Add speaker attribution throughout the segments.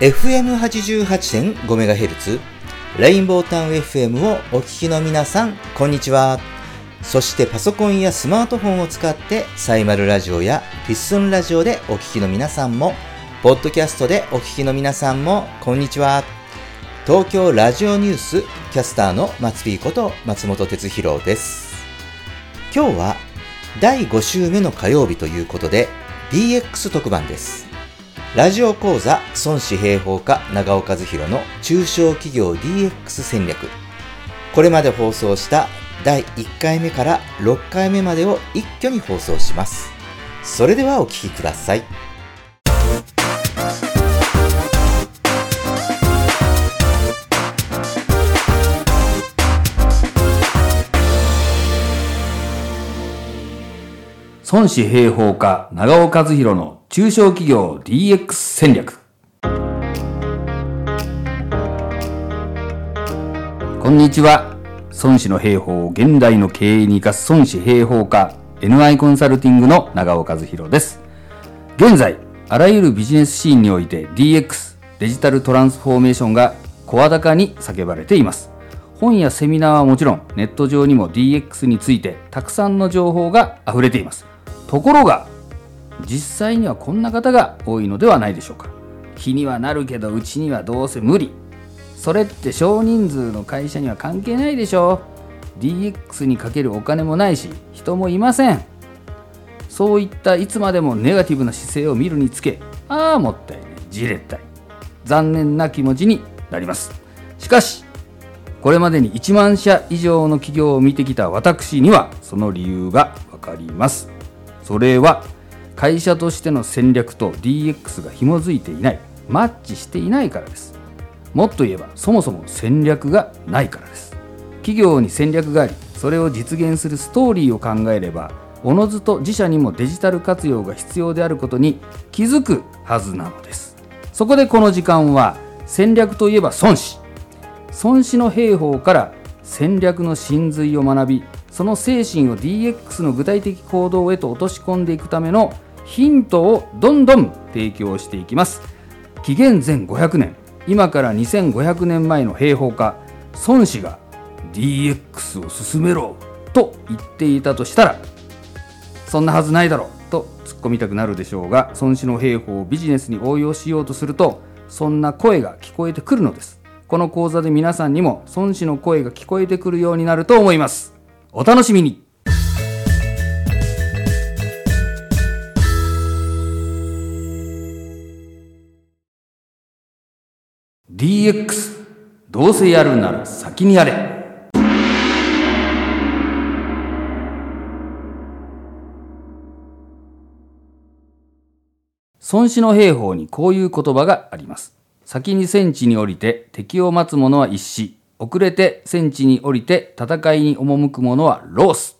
Speaker 1: FM88.5MHz レインボータウン FM をお聞きの皆さん、こんにちは。そしてパソコンやスマートフォンを使ってサイマルラジオやピッスンラジオでお聞きの皆さんも、ポッドキャストでお聞きの皆さんも、こんにちは。東京ラジオニュースキャスターの松ピーこと松本哲弘です。今日は第5週目の火曜日ということで DX 特番です。ラジオ講座孫子平方家長尾和弘の中小企業 DX 戦略。これまで放送した第1回目から6回目までを一挙に放送します。それではお聴きください。
Speaker 2: 孫子平方家長尾和弘の中小企業 DX 戦略。こんにちは。孫子の兵法を現代の経営に生かす孫子兵法家 NI コンサルティングの長尾和弘です。現在あらゆるビジネスシーンにおいて DX デジタルトランスフォーメーションが声高に叫ばれています。本やセミナーはもちろんネット上にも DX についてたくさんの情報が溢れています。ところが実際にはこんな方が多いのではないでしょうか。気にはなるけどうちにはどうせ無理。それって少人数の会社には関係ないでしょ DX にかけるお金もないし人もいません。そういったいつまでもネガティブな姿勢を見るにつけああもったいねじれったい残念な気持ちになります。しかしこれまでに1万社以上の企業を見てきた私にはその理由がわかります。それは会社としての戦略と DX が紐づいていないマッチしていないからです。もっと言えばそもそも戦略がないからです。企業に戦略がありそれを実現するストーリーを考えればおのずと自社にもデジタル活用が必要であることに気づくはずなのです。そこでこの時間は戦略といえば孫子孫子の兵法から戦略の真髄を学びその精神を DX の具体的行動へと落とし込んでいくためのヒントをどんどん提供していきます。紀元前500年今から2500年前の兵法家孫子が DX を進めろと言っていたとしたらそんなはずないだろうと突っ込みたくなるでしょうが孫子の兵法をビジネスに応用しようとするとそんな声が聞こえてくるのです。この講座で皆さんにも孫子の声が聞こえてくるようになると思います。お楽しみに。DX どうせやるなら先にやれ。孫子の兵法にこういう言葉があります。先に戦地に降りて敵を待つ者は一死。遅れて戦地に降りて戦いに赴く者はロース。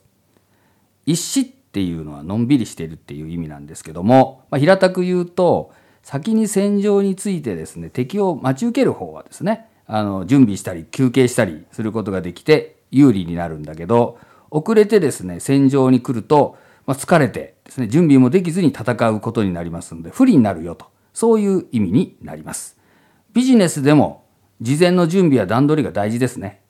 Speaker 2: 一死っていうのはのんびりしているっていう意味なんですけども、まあ、平たく言うと先に戦場についてですね敵を待ち受ける方はですねあの準備したり休憩したりすることができて有利になるんだけど遅れてですね戦場に来ると、まあ、疲れてですね準備もできずに戦うことになりますので不利になるよとそういう意味になります。ビジネスでも事前の準備や段取りが大事ですね。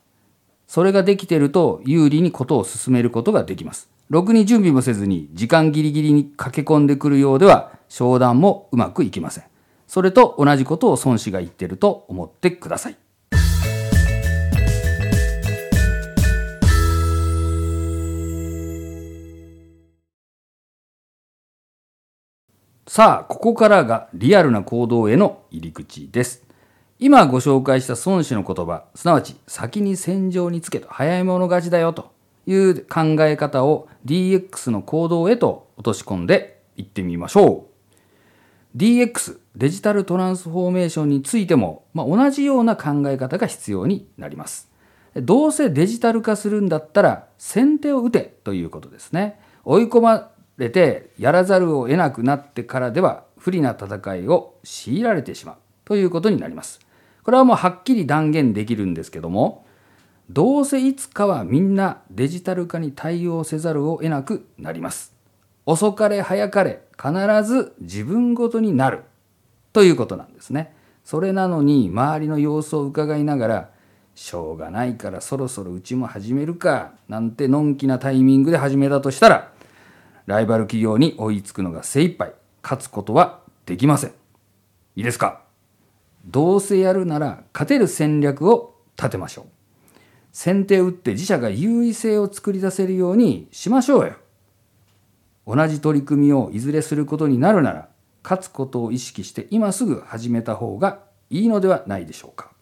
Speaker 2: それができてると有利にことを進めることができます。ろくに準備もせずに時間ギリギリに駆け込んでくるようでは商談もうまくいきません。それと同じことを孫子が言ってると思ってください。さあ、ここからがリアルな行動への入り口です。今ご紹介した孫子の言葉、すなわち先に戦場につけと早い者勝ちだよという考え方を DX の行動へと落とし込んでいってみましょう。DX デジタルトランスフォーメーションについても、まあ、同じような考え方が必要になります。どうせデジタル化するんだったら先手を打てということですね。追い込まれてやらざるを得なくなってからでは不利な戦いを強いられてしまうということになります。これはもうはっきり断言できるんですけどもどうせいつかはみんなデジタル化に対応せざるを得なくなります。遅かれ早かれ必ず自分ごとになるということなんですね。それなのに周りの様子を伺いながらしょうがないからそろそろうちも始めるかなんてのんきなタイミングで始めたとしたらライバル企業に追いつくのが精一杯勝つことはできませんいいですか？どうせやるなら勝てる戦略を立てましょう先手を打って自社が優位性を作り出せるようにしましょうよ。同じ取り組みをいずれすることになるなら勝つことを意識して今すぐ始めた方がいいのではないでしょうか。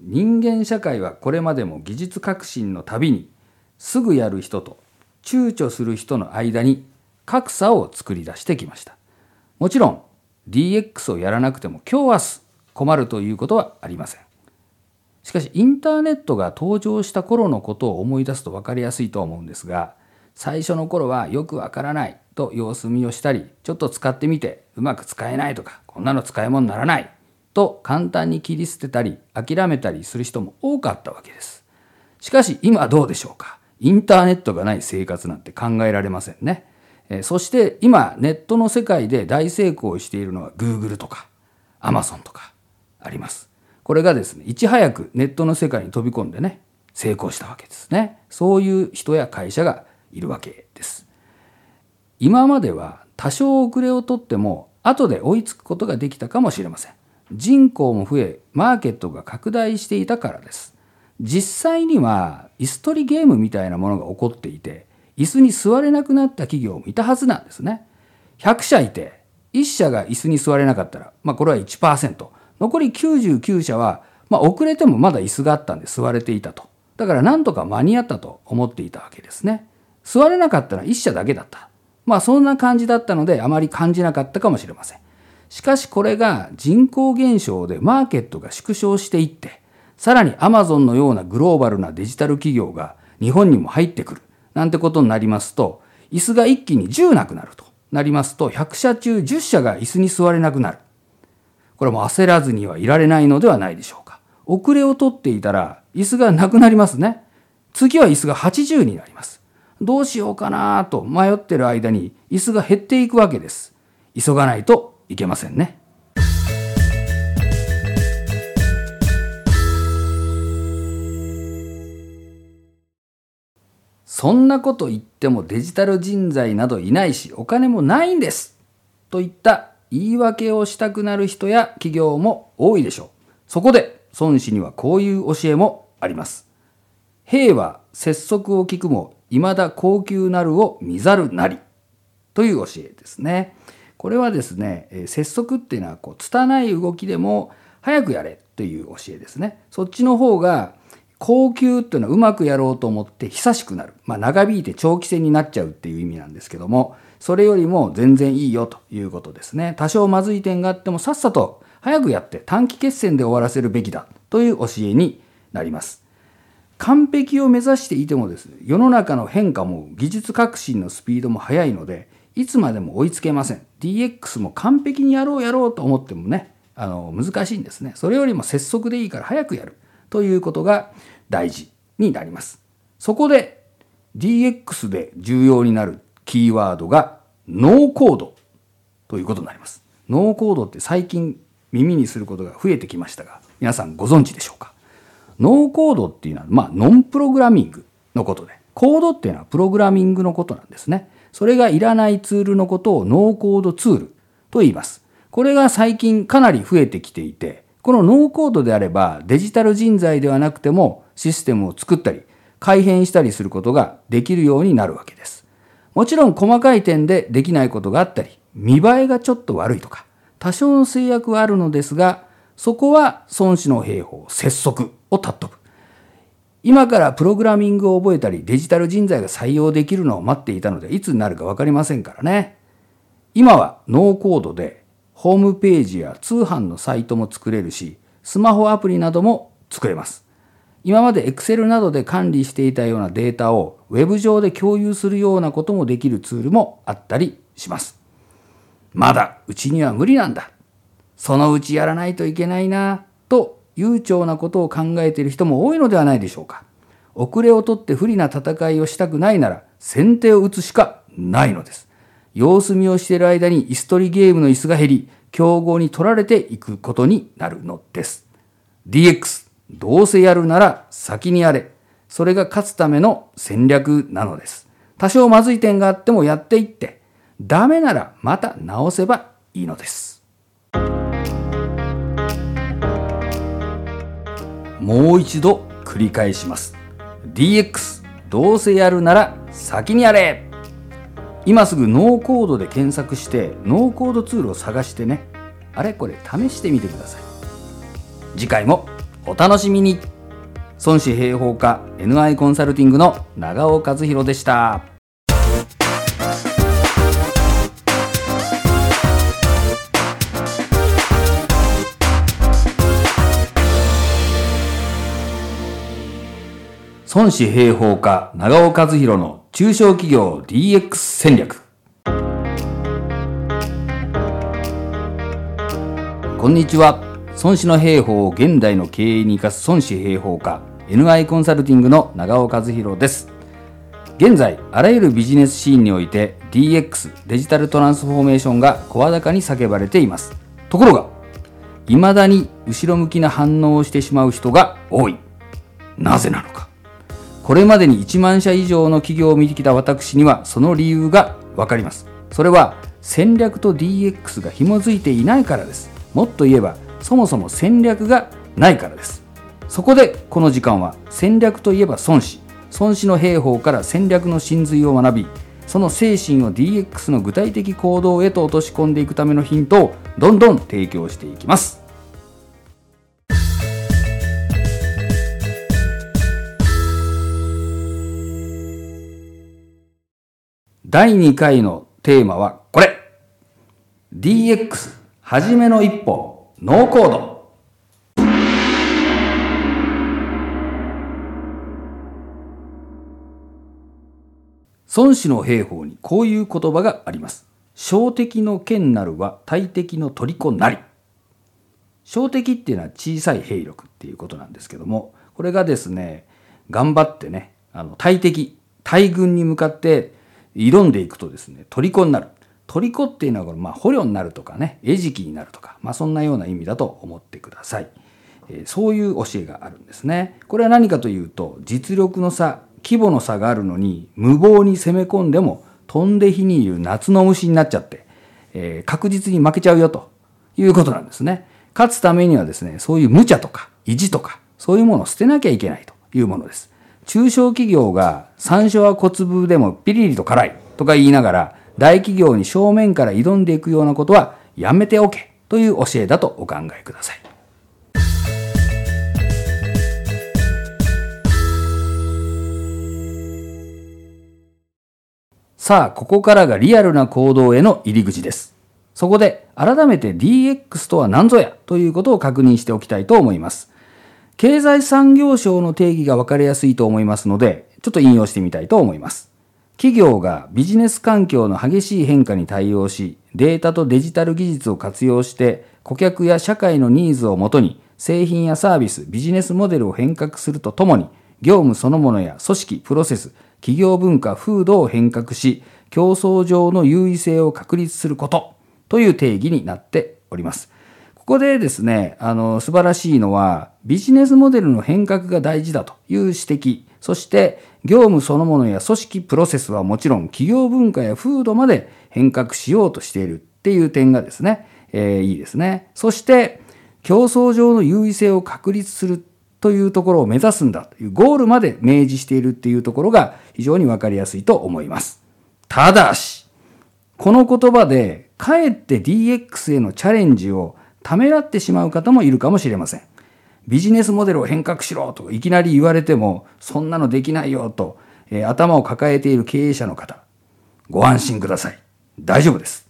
Speaker 2: 人間社会はこれまでも技術革新のたびにすぐやる人と躊躇する人の間に格差を作り出してきました。もちろん DX をやらなくても今日明日困るということはありません。しかしインターネットが登場した頃のことを思い出すと分かりやすいと思うんですが最初の頃はよくわからないと様子見をしたりちょっと使ってみてうまく使えないとかこんなの使い物にならないと簡単に切り捨てたり諦めたりする人も多かったわけです。しかし今どうでしょうか？インターネットがない生活なんて考えられませんね。そして今ネットの世界で大成功しているのは Google とか Amazon とかあります。これがですねいち早くネットの世界に飛び込んでね成功したわけですね。そういう人や会社がいるわけです。今までは多少遅れをとっても後で追いつくことができたかもしれません。人口も増えマーケットが拡大していたからです。実際には椅子取りゲームみたいなものが起こっていて椅子に座れなくなった企業もいたはずなんですね。100社いて1社が椅子に座れなかったら、まあ、これは1%残り99社は、まあ、遅れてもまだ椅子があったんで座れていたとだからなんとか間に合ったと思っていたわけですね座れなかったら1社だけだった。まあそんな感じだったのであまり感じなかったかもしれません。しかしこれが人口減少でマーケットが縮小していって、さらにアマゾンのようなグローバルなデジタル企業が日本にも入ってくるなんてことになりますと、椅子が一気に10なくなるとなりますと、100社中10社が椅子に座れなくなる。これも焦らずにはいられないのではないでしょうか。遅れを取っていたら椅子がなくなりますね。次は椅子が80になります。どうしようかなと迷ってる間に椅子が減っていくわけです。急がないといけませんね。そんなこと言ってもデジタル人材などいないしお金もないんですといった言い訳をしたくなる人や企業も多いでしょう。そこで孫子にはこういう教えもあります。兵は拙速を聞くも未だ高級なるを見ざるなりという教えですね。これはですね、え拙速っていうのはこう拙い動きでも早くやれという教えですね。そっちの方が高級っていうのはうまくやろうと思って久しくなる。まあ長引いて長期戦になっちゃうっていう意味なんですけども、それよりも全然いいよということですね。多少まずい点があってもさっさと早くやって短期決戦で終わらせるべきだという教えになります。完璧を目指していてもですね世の中の変化も技術革新のスピードも速いのでいつまでも追いつけません DX も完璧にやろうやろうと思ってもねあの難しいんですねそれよりも拙速でいいから早くやるということが大事になりますそこで DX で重要になるキーワードがノーコードということになりますノーコードって最近耳にすることが増えてきましたが皆さんご存知でしょうか？ノーコードっていうのは、まあ、ノンプログラミングのことで、コードっていうのはプログラミングのことなんですね。それがいらないツールのことをノーコードツールと言います。これが最近かなり増えてきていて、このノーコードであればデジタル人材ではなくてもシステムを作ったり改変したりすることができるようになるわけです。もちろん細かい点でできないことがあったり、見栄えがちょっと悪いとか、多少の制約はあるのですが、そこは孫子の兵法、拙速を尊ぶ。今からプログラミングを覚えたりデジタル人材が採用できるのを待っていたのでいつになるか分かりませんからね。今はノーコードでホームページや通販のサイトも作れるし、スマホアプリなども作れます。今まで Excel などで管理していたようなデータを Web 上で共有するようなこともできるツールもあったりします。まだうちには無理なんだ。そのうちやらないといけないなと悠長なことを考えている人も多いのではないでしょうか。遅れをとって不利な戦いをしたくないなら先手を打つしかないのです。様子見をしている間に椅子取りゲームの椅子が減り、競合に取られていくことになるのです。DX、どうせやるなら先にやれ。それが勝つための戦略なのです。多少まずい点があってもやっていって、ダメならまた直せばいいのです。もう一度繰り返します。DX、どうせやるなら先にやれ今すぐノーコードで検索してノーコードツールを探してねあれこれ試してみてください次回もお楽しみに。孫子平方科 NI コンサルティングの長尾和弘でした。孫子平方科長尾和弘の中小企業 DX 戦略。こんにちは。孫子の兵法を現代の経営に生かす孫子兵法家 NI コンサルティングの長尾和弘です。現在あらゆるビジネスシーンにおいて DX デジタルトランスフォーメーションが声高に叫ばれています。ところが未だに後ろ向きな反応をしてしまう人が多い。なぜなのか。これまでに1万社以上の企業を見てきた私にはその理由がわかります。それは戦略と DX が紐づいていないからです。もっと言えばそもそも戦略がないからです。そこでこの時間は戦略といえば孫子。孫子の兵法から戦略の真髄を学びその精神を DX の具体的行動へと落とし込んでいくためのヒントをどんどん提供していきます。第2回のテーマはこれ。DX はじめの一歩。ノーコード孫子の兵法にこういう言葉があります。小敵の剣なるは大敵の虜なり。小敵っていうのは小さい兵力っていうことなんですけども、これがですね、頑張ってね、あの大敵、大軍に向かって挑んでいくとですね、虜になる。虜っていうのはこれ、まあ、捕虜になるとかね餌食になるとか、まあ、そんなような意味だと思ってください、えー、そういう教えがあるんですね。これは何かというと実力の差規模の差があるのに無謀に攻め込んでも飛んで火にいる夏の虫になっちゃって、えー、確実に負けちゃうよということなんですね。勝つためにはですねそういう無茶とか意地とかそういうものを捨てなきゃいけないというものです。中小企業が山椒は小粒でもピリリと辛いとか言いながら大企業に正面から挑んでいくようなことはやめておけという教えだとお考えください。さあ、ここからがリアルな行動への入り口です。そこで改めて DX とは何ぞやということを確認しておきたいと思います。経済産業省の定義が分かりやすいと思いますので、ちょっと引用してみたいと思います。企業がビジネス環境の激しい変化に対応し、データとデジタル技術を活用して顧客や社会のニーズをもとに製品やサービス、ビジネスモデルを変革するとともに、業務そのものや組織、プロセス、企業文化、風土を変革し、競争上の優位性を確立することという定義になっております。ここでですね、あの、素晴らしいのは、ビジネスモデルの変革が大事だという指摘、そして業務そのものや組織プロセスはもちろん企業文化や風土まで変革しようとしているっていう点がですね、えー、いいですね。そして競争上の優位性を確立するというところを目指すんだというゴールまで明示しているっていうところが非常にわかりやすいと思います。ただし、この言葉でかえって DX へのチャレンジをためらってしまう方もいるかもしれません。ビジネスモデルを変革しろといきなり言われても、そんなのできないよと、えー、頭を抱えている経営者の方、ご安心ください。大丈夫です。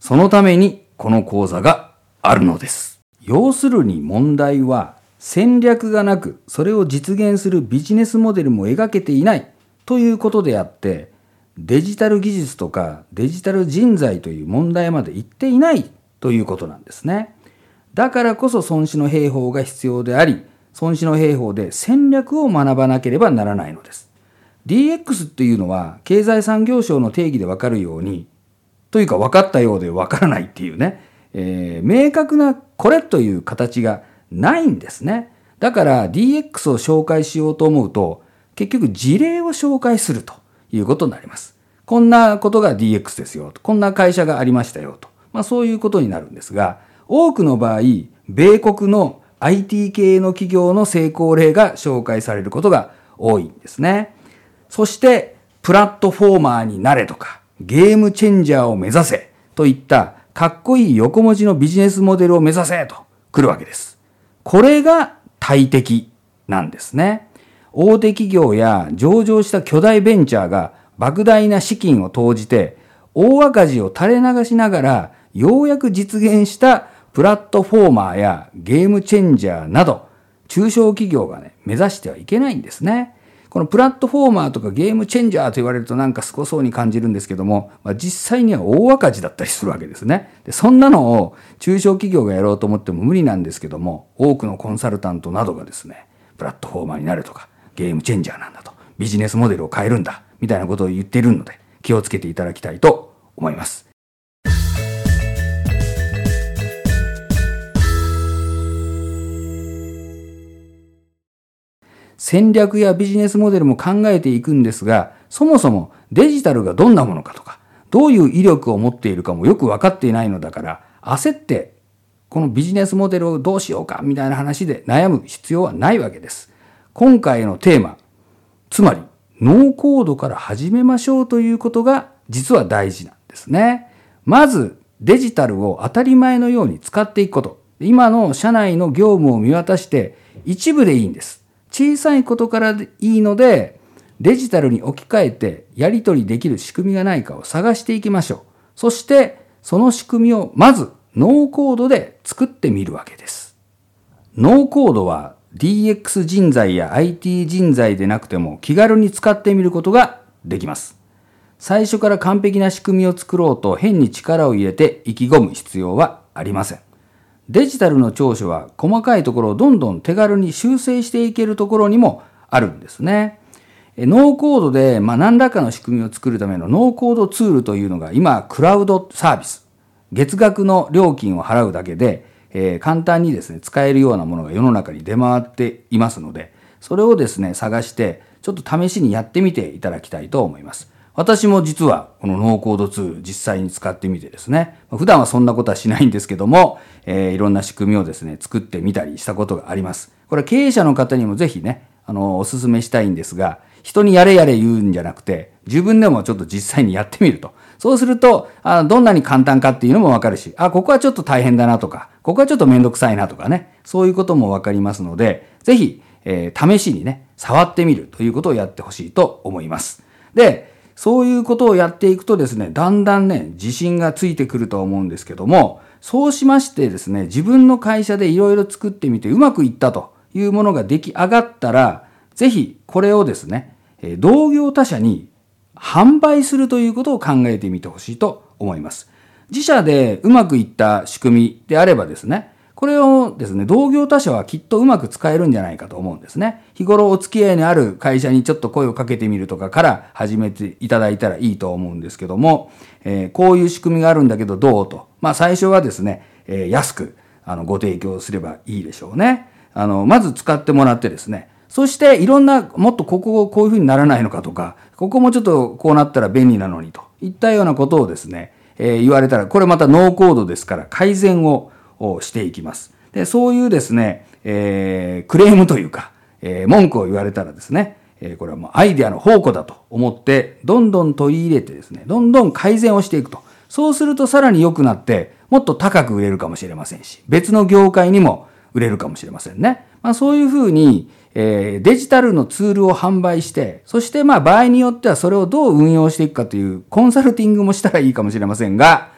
Speaker 2: そのためにこの講座があるのです。要するに問題は、戦略がなく、それを実現するビジネスモデルも描けていないということであって、デジタル技術とかデジタル人材という問題までいっていないということなんですね。だからこそ孫子の兵法が必要であり、孫子の兵法で戦略を学ばなければならないのです。DX っていうのは経済産業省の定義でわかるように、というか分かったようで分からないっていうね、えー、明確なこれという形がないんですね。だから DX を紹介しようと思うと、結局事例を紹介するということになります。こんなことが DX ですよ。こんな会社がありましたよ。と。まあそういうことになるんですが、多くの場合、米国の IT 系の企業の成功例が紹介されることが多いんですね。そして、プラットフォーマーになれとか、ゲームチェンジャーを目指せといったかっこいい横文字のビジネスモデルを目指せと来るわけです。これが大敵なんですね。大手企業や上場した巨大ベンチャーが莫大な資金を投じて大赤字を垂れ流しながらようやく実現したプラットフォーマーやゲームチェンジャーなど中小企業がね目指してはいけないんですね。このプラットフォーマーとかゲームチェンジャーと言われるとなんかすごそうに感じるんですけども、まあ、実際には大赤字だったりするわけですねで。そんなのを中小企業がやろうと思っても無理なんですけども、多くのコンサルタントなどがですね、プラットフォーマーになるとか、ゲームチェンジャーなんだと、ビジネスモデルを変えるんだ、みたいなことを言っているので、気をつけていただきたいと思います。戦略やビジネスモデルも考えていくんですが、そもそもデジタルがどんなものかとか、どういう威力を持っているかもよく分かっていないのだから、焦ってこのビジネスモデルをどうしようかみたいな話で悩む必要はないわけです。今回のテーマ、つまりノーコードから始めましょうということが実は大事なんですね。まずデジタルを当たり前のように使っていくこと。今の社内の業務を見渡して一部でいいんです。小さいことからでいいので、デジタルに置き換えてやり取りできる仕組みがないかを探していきましょう。そして、その仕組みをまずノーコードで作ってみるわけです。ノーコードは DX 人材や IT 人材でなくても気軽に使ってみることができます。最初から完璧な仕組みを作ろうと変に力を入れて意気込む必要はありません。デジタルの長所は細かいところをどんどん手軽に修正していけるところにもあるんですね。ノーコードで、まあ、何らかの仕組みを作るためのノーコードツールというのが今、クラウドサービス、月額の料金を払うだけで、えー、簡単にですね、使えるようなものが世の中に出回っていますので、それをですね、探して、ちょっと試しにやってみていただきたいと思います。私も実はこのノーコードツール実際に使ってみてですね、普段はそんなことはしないんですけども、えー、いろんな仕組みをですね、作ってみたりしたことがあります。これは経営者の方にもぜひね、あの、お勧めしたいんですが、人にやれやれ言うんじゃなくて、自分でもちょっと実際にやってみると。そうすると、あどんなに簡単かっていうのもわかるし、あ、ここはちょっと大変だなとか、ここはちょっとめんどくさいなとかね、そういうこともわかりますので、ぜひ、えー、試しにね、触ってみるということをやってほしいと思います。で、そういうことをやっていくとですね、だんだんね、自信がついてくると思うんですけども、そうしましてですね、自分の会社でいろいろ作ってみてうまくいったというものが出来上がったら、ぜひこれをですね、同業他社に販売するということを考えてみてほしいと思います。自社でうまくいった仕組みであればですね、これをですね、同業他社はきっとうまく使えるんじゃないかと思うんですね。日頃お付き合いのある会社にちょっと声をかけてみるとかから始めていただいたらいいと思うんですけども、えー、こういう仕組みがあるんだけどどうと。まあ最初はですね、えー、安くあのご提供すればいいでしょうね。あの、まず使ってもらってですね、そしていろんな、もっとここをこういうふうにならないのかとか、ここもちょっとこうなったら便利なのにといったようなことをですね、えー、言われたら、これまたノーコードですから改善ををしていきます。で、そういうですね、えー、クレームというか、えー、文句を言われたらですね、えー、これはもうアイデアの宝庫だと思って、どんどん取り入れてですね、どんどん改善をしていくと。そうするとさらに良くなって、もっと高く売れるかもしれませんし、別の業界にも売れるかもしれませんね。まあそういうふうに、えー、デジタルのツールを販売して、そしてまあ場合によってはそれをどう運用していくかというコンサルティングもしたらいいかもしれませんが、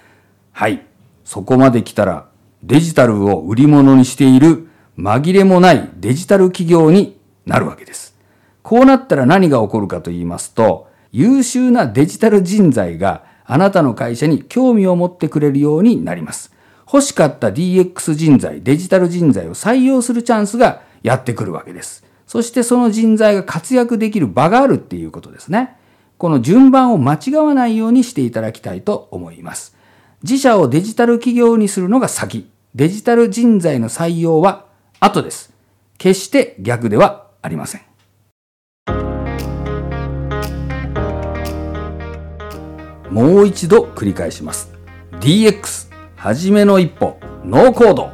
Speaker 2: はい。そこまで来たらデジタルを売り物にしている紛れもないデジタル企業になるわけです。こうなったら何が起こるかと言いますと、優秀なデジタル人材があなたの会社に興味を持ってくれるようになります。欲しかった DX 人材、デジタル人材を採用するチャンスがやってくるわけです。そしてその人材が活躍できる場があるっていうことですね。この順番を間違わないようにしていただきたいと思います。自社をデジタル企業にするのが先。デジタル人材の採用は後です。決して逆ではありません。もう一度繰り返します。DX、はじめの一歩、ノーコード。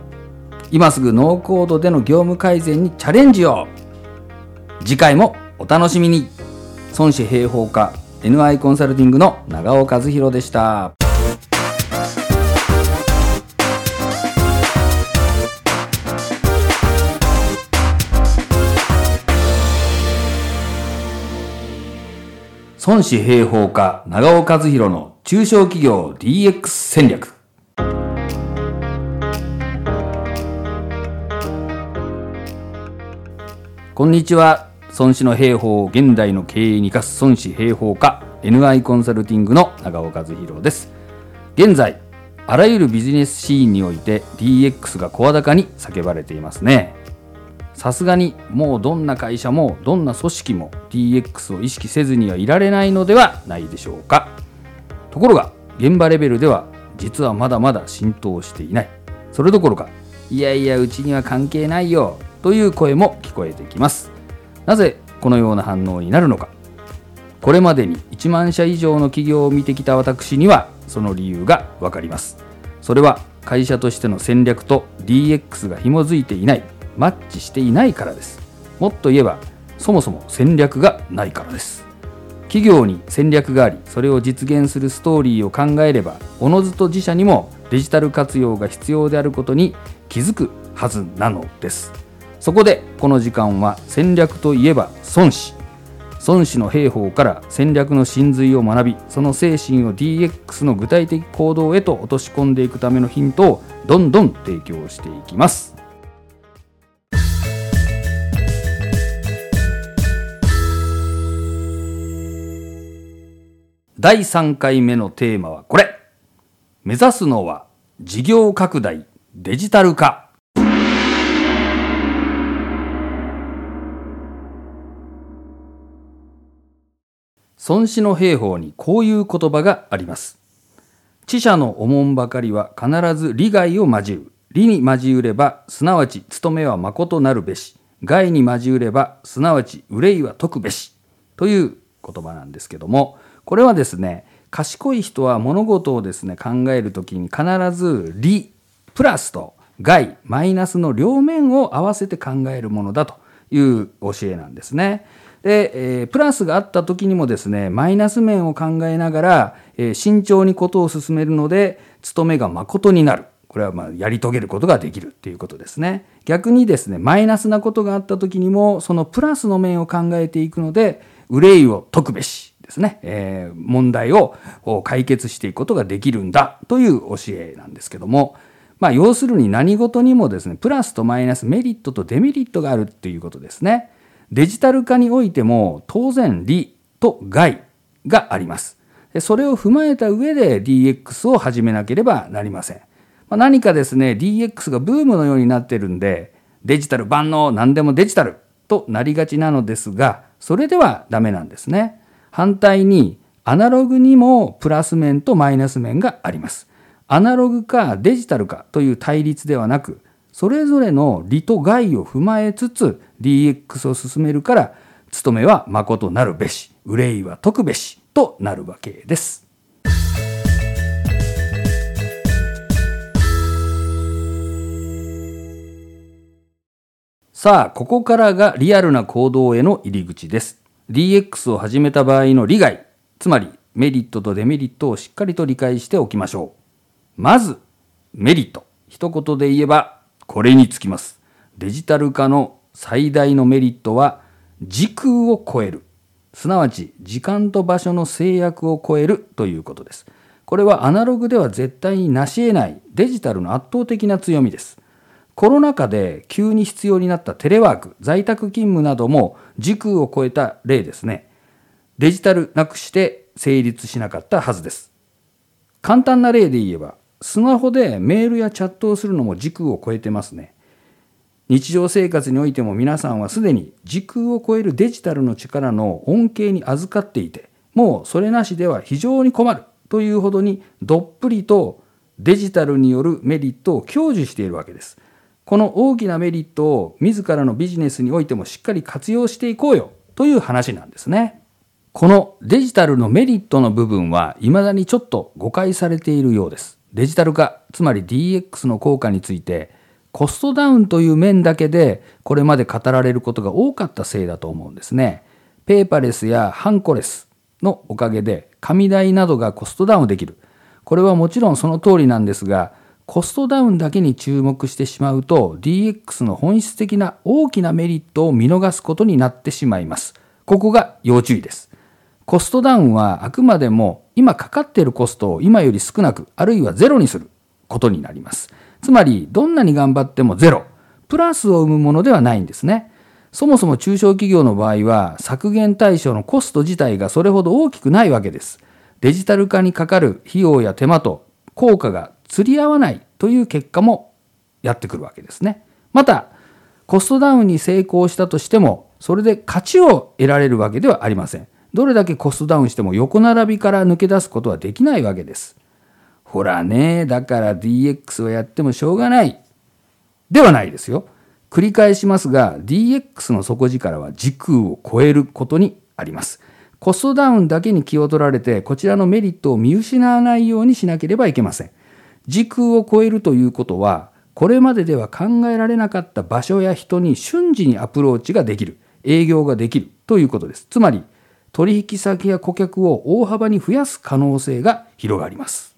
Speaker 2: 今すぐノーコードでの業務改善にチャレンジを。次回もお楽しみに。孫子平方課 NI コンサルティングの長尾和弘でした。孫子平方家長尾和弘の中小企業 DX 戦略。こんにちは。孫子の兵法を現代の経営に生かす孫子平方家 NI コンサルティングの長尾和弘です。現在、あらゆるビジネスシーンにおいて DX が声高に叫ばれていますね。さすがにもうどんな会社もどんな組織も DX を意識せずにはいられないのではないでしょうか。ところが現場レベルでは実はまだまだ浸透していない。それどころかいやいやうちには関係ないよという声も聞こえてきます。なぜこのような反応になるのか。これまでに1万社以上の企業を見てきた私にはその理由がわかります。それは会社としての戦略と DX が紐づいていないマッチしていないからです。もっと言えばそもそも戦略がないからです。企業に戦略がありそれを実現するストーリーを考えればおのずと自社にもデジタル活用が必要であることに気づくはずなのです。そこでこの時間は戦略といえば孫子。孫子の兵法から戦略の真髄を学びその精神を DX の具体的行動へと落とし込んでいくためのヒントをどんどん提供していきます。第3回目のテーマはこれ。目指すのは事業拡大デジタル化。孫子の兵法にこういう言葉があります。知者のおもんばかりは必ず利害を交う。利に交うればすなわち務めは誠なるべし。害に交うればすなわち憂いは解くべし。という言葉なんですけどもこれはですね賢い人は物事をですね考える時に必ず利プラスと害マイナスの両面を合わせて考えるものだという教えなんですね。で、えー、プラスがあった時にもですねマイナス面を考えながら、えー、慎重にことを進めるので務めが誠になる。これはまあやり遂げることができるっていうことですね。逆にですねマイナスなことがあった時にもそのプラスの面を考えていくので憂いを解くべし。ですね、えー、問題を解決していくことができるんだという教えなんですけども、まあ、要するに何事にもですねプラスとマイナスメリットとデメリットがあるっていうことですね。デジタル化においても当然利と害があります。それを踏まえた上で DX を始めなければなりません。まあ、何かですね DX がブームのようになってるんでデジタル万能何でもデジタルとなりがちなのですがそれではダメなんですね。反対にアナログにもプラス面とマイナス面があります。アナログかデジタルかという対立ではなく、それぞれの利と害を踏まえつつ DX を進めるから、務めは誠なるべし、憂いは解くべしとなるわけです。さあ、ここからがリアルな行動への入り口です。DX を始めた場合の利害、つまりメリットとデメリットをしっかりと理解しておきましょう。まず、メリット。一言で言えば、これにつきます。デジタル化の最大のメリットは、時空を超える。すなわち、時間と場所の制約を超えるということです。これはアナログでは絶対に成し得ないデジタルの圧倒的な強みです。コロナ禍で急に必要になったテレワーク、在宅勤務なども時空を超えた例ですね。デジタルなくして成立しなかったはずです。簡単な例で言えば、スマホでメールやチャットをするのも時空を超えてますね。日常生活においても皆さんはすでに時空を超えるデジタルの力の恩恵に預かっていて、もうそれなしでは非常に困るというほどにどっぷりとデジタルによるメリットを享受しているわけですこの大きなメリットを自らのビジネスにおいてもしっかり活用していこうよという話なんですねこのデジタルのメリットの部分は未だにちょっと誤解されているようですデジタル化つまり DX の効果についてコストダウンという面だけでこれまで語られることが多かったせいだと思うんですね。ペーパレスやハンコレスのおかげで紙代などがコストダウンできる。これはもちろんその通りなんですが、コストダウンだけに注目してしまうと DX の本質的な大きなメリットを見逃すことになってしまいます。ここが要注意です。コストダウンはあくまでも今かかっているコストを今より少なくあるいはゼロにすることになります。つまり、どんなに頑張ってもゼロ、プラスを生むものではないんですね。そもそも中小企業の場合は、削減対象のコスト自体がそれほど大きくないわけです。デジタル化にかかる費用や手間と効果が釣り合わないという結果もやってくるわけですね。また、コストダウンに成功したとしても、それで勝ちを得られるわけではありません。どれだけコストダウンしても横並びから抜け出すことはできないわけです。ほらね、だから DX をやってもしょうがない。ではないですよ。繰り返しますが、DX の底力は時空を超えることにあります。コストダウンだけに気を取られて、こちらのメリットを見失わないようにしなければいけません。時空を超えるということは、これまででは考えられなかった場所や人に瞬時にアプローチができる、営業ができるということです。つまり、取引先や顧客を大幅に増やす可能性が広がります。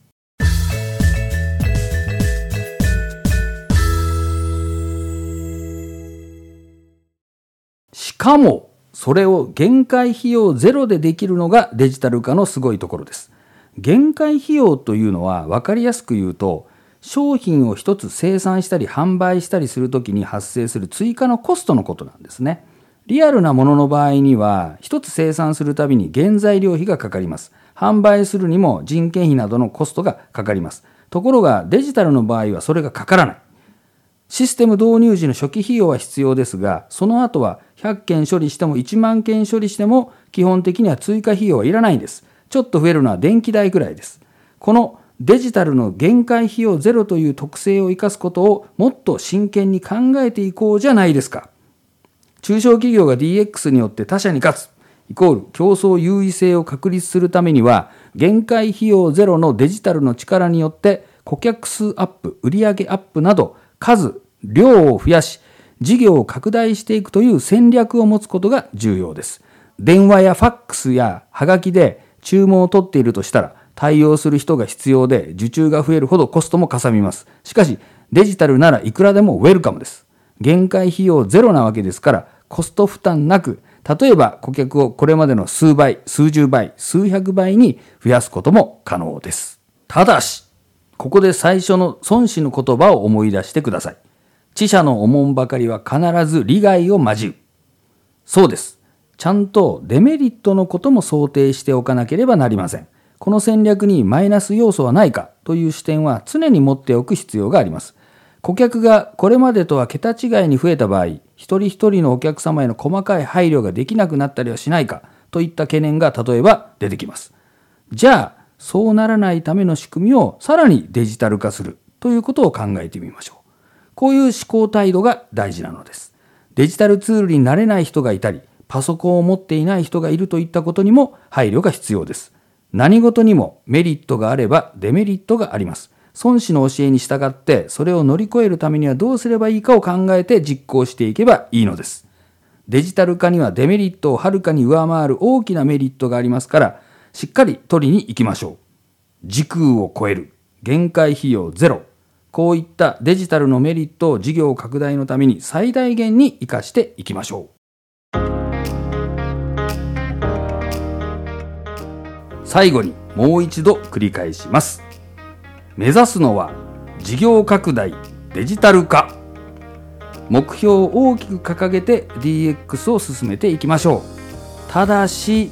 Speaker 2: しかも、それを限界費用ゼロでできるのがデジタル化のすごいところです。限界費用というのは分かりやすく言うと、商品を一つ生産したり販売したりするときに発生する追加のコストのことなんですね。リアルなものの場合には、一つ生産するたびに原材料費がかかります。販売するにも人件費などのコストがかかります。ところがデジタルの場合はそれがかからない。システム導入時の初期費用は必要ですが、その後は100件処理しても1万件処理しても基本的には追加費用はいらないんです。ちょっと増えるのは電気代くらいです。このデジタルの限界費用ゼロという特性を生かすことをもっと真剣に考えていこうじゃないですか。中小企業が DX によって他社に勝つ、イコール競争優位性を確立するためには、限界費用ゼロのデジタルの力によって顧客数アップ、売上アップなど数、量を増やし、事業を拡大していくという戦略を持つことが重要です。電話やファックスやハガキで注文を取っているとしたら、対応する人が必要で受注が増えるほどコストもかさみます。しかし、デジタルならいくらでもウェルカムです。限界費用ゼロなわけですから、コスト負担なく、例えば顧客をこれまでの数倍、数十倍、数百倍に増やすことも可能です。ただし、ここで最初の孫子の言葉を思い出してください。知者のおもんばかりは必ず利害を交う。そうです。ちゃんとデメリットのことも想定しておかなければなりません。この戦略にマイナス要素はないかという視点は常に持っておく必要があります。顧客がこれまでとは桁違いに増えた場合、一人一人のお客様への細かい配慮ができなくなったりはしないかといった懸念が例えば出てきます。じゃあ、そうならないための仕組みをさらにデジタル化するということを考えてみましょう。こういう思考態度が大事なのです。デジタルツールになれない人がいたり、パソコンを持っていない人がいるといったことにも配慮が必要です。何事にもメリットがあればデメリットがあります。孫子の教えに従ってそれを乗り越えるためにはどうすればいいかを考えて実行していけばいいのです。デジタル化にはデメリットをはるかに上回る大きなメリットがありますから、しっかり取りに行きましょう。時空を超える。限界費用ゼロ。こういったデジタルのメリットを事業拡大のために最大限に生かしていきましょう。最後にもう一度繰り返します。目指すのは事業拡大デジタル化。目標を大きく掲げて DX を進めていきましょう。ただし、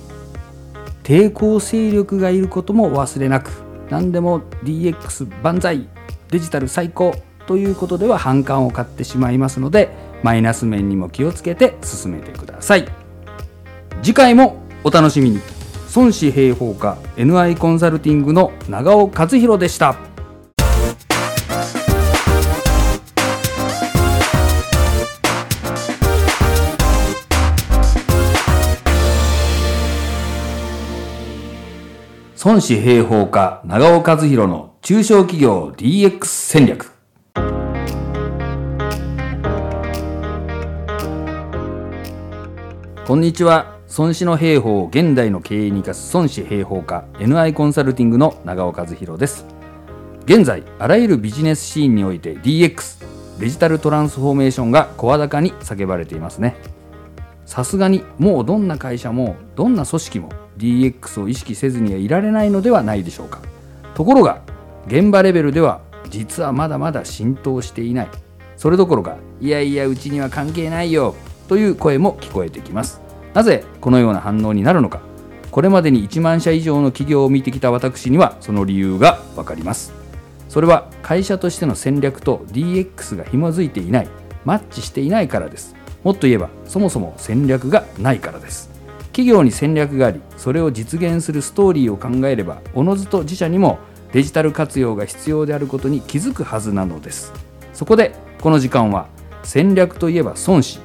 Speaker 2: 抵抗勢力がいることも忘れなく、何でも DX 万歳デジタル最高ということでは反感を買ってしまいますのでマイナス面にも気をつけて進めてください次回もお楽しみに孫子平方科 NI コンサルティングの長尾和弘でした。孫子平方科長尾和弘の中小企業 DX 戦略。こんにちは。孫子の兵法を現代の経営に生かす孫子兵法家 NI コンサルティングの長尾和弘です。現在あらゆるビジネスシーンにおいて DX デジタルトランスフォーメーションが声高に叫ばれていますね。さすがにもうどんな会社もどんな組織も DX を意識せずにはいられないのではないでしょうか。ところが現場レベルでは実はまだまだ浸透していない。それどころかいやいやうちには関係ないよという声も聞こえてきます。なぜこのような反応になるのか。これまでに1万社以上の企業を見てきた私にはその理由がわかります。それは会社としての戦略と DX が紐づいていないマッチしていないからです。もっと言えばそもそも戦略がないからです。企業に戦略がありそれを実現するストーリーを考えればおのずと自社にもデジタル活用が必要であることに気づくはずなのです。そこでこの時間は戦略といえば孫子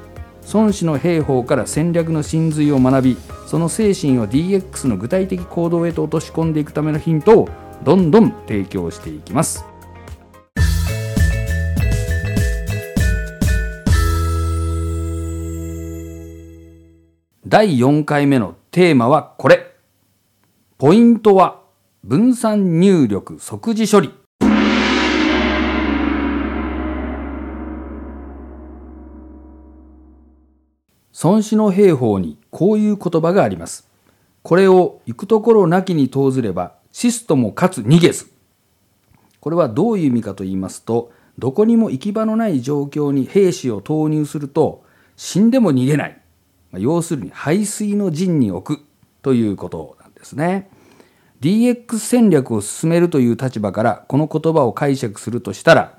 Speaker 2: 孫子の兵法から戦略の真髄を学びその精神を DX の具体的行動へと落とし込んでいくためのヒントをどんどん提供していきます。第4回目のテーマはこれ。ポイントは分散入力即時処理。孫子の兵法にこういう言葉があります。これを行くところなきに投ずればシストもかつ逃げず。これはどういう意味かと言いますとどこにも行き場のない状況に兵士を投入すると死んでも逃げない。要するに排水の陣に置くということなんですね。DX 戦略を進めるという立場からこの言葉を解釈するとしたら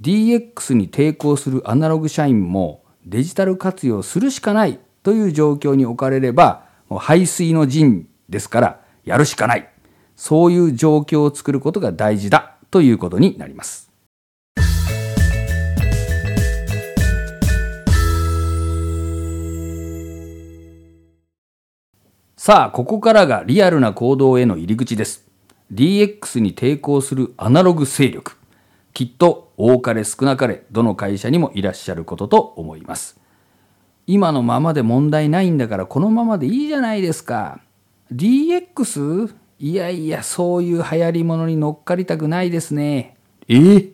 Speaker 2: DX に抵抗するアナログ社員もデジタル活用するしかないという状況に置かれればもう排水の陣ですからやるしかないそういう状況を作ることが大事だということになります。さあ、ここからがリアルな行動への入り口です。DX に抵抗するアナログ勢力。きっと多かれ少なかれどの会社にもいらっしゃることと思います。今のままで問題ないんだからこのままでいいじゃないですか。DX? いやいや、そういう流行り物に乗っかりたくないですね。え？ー、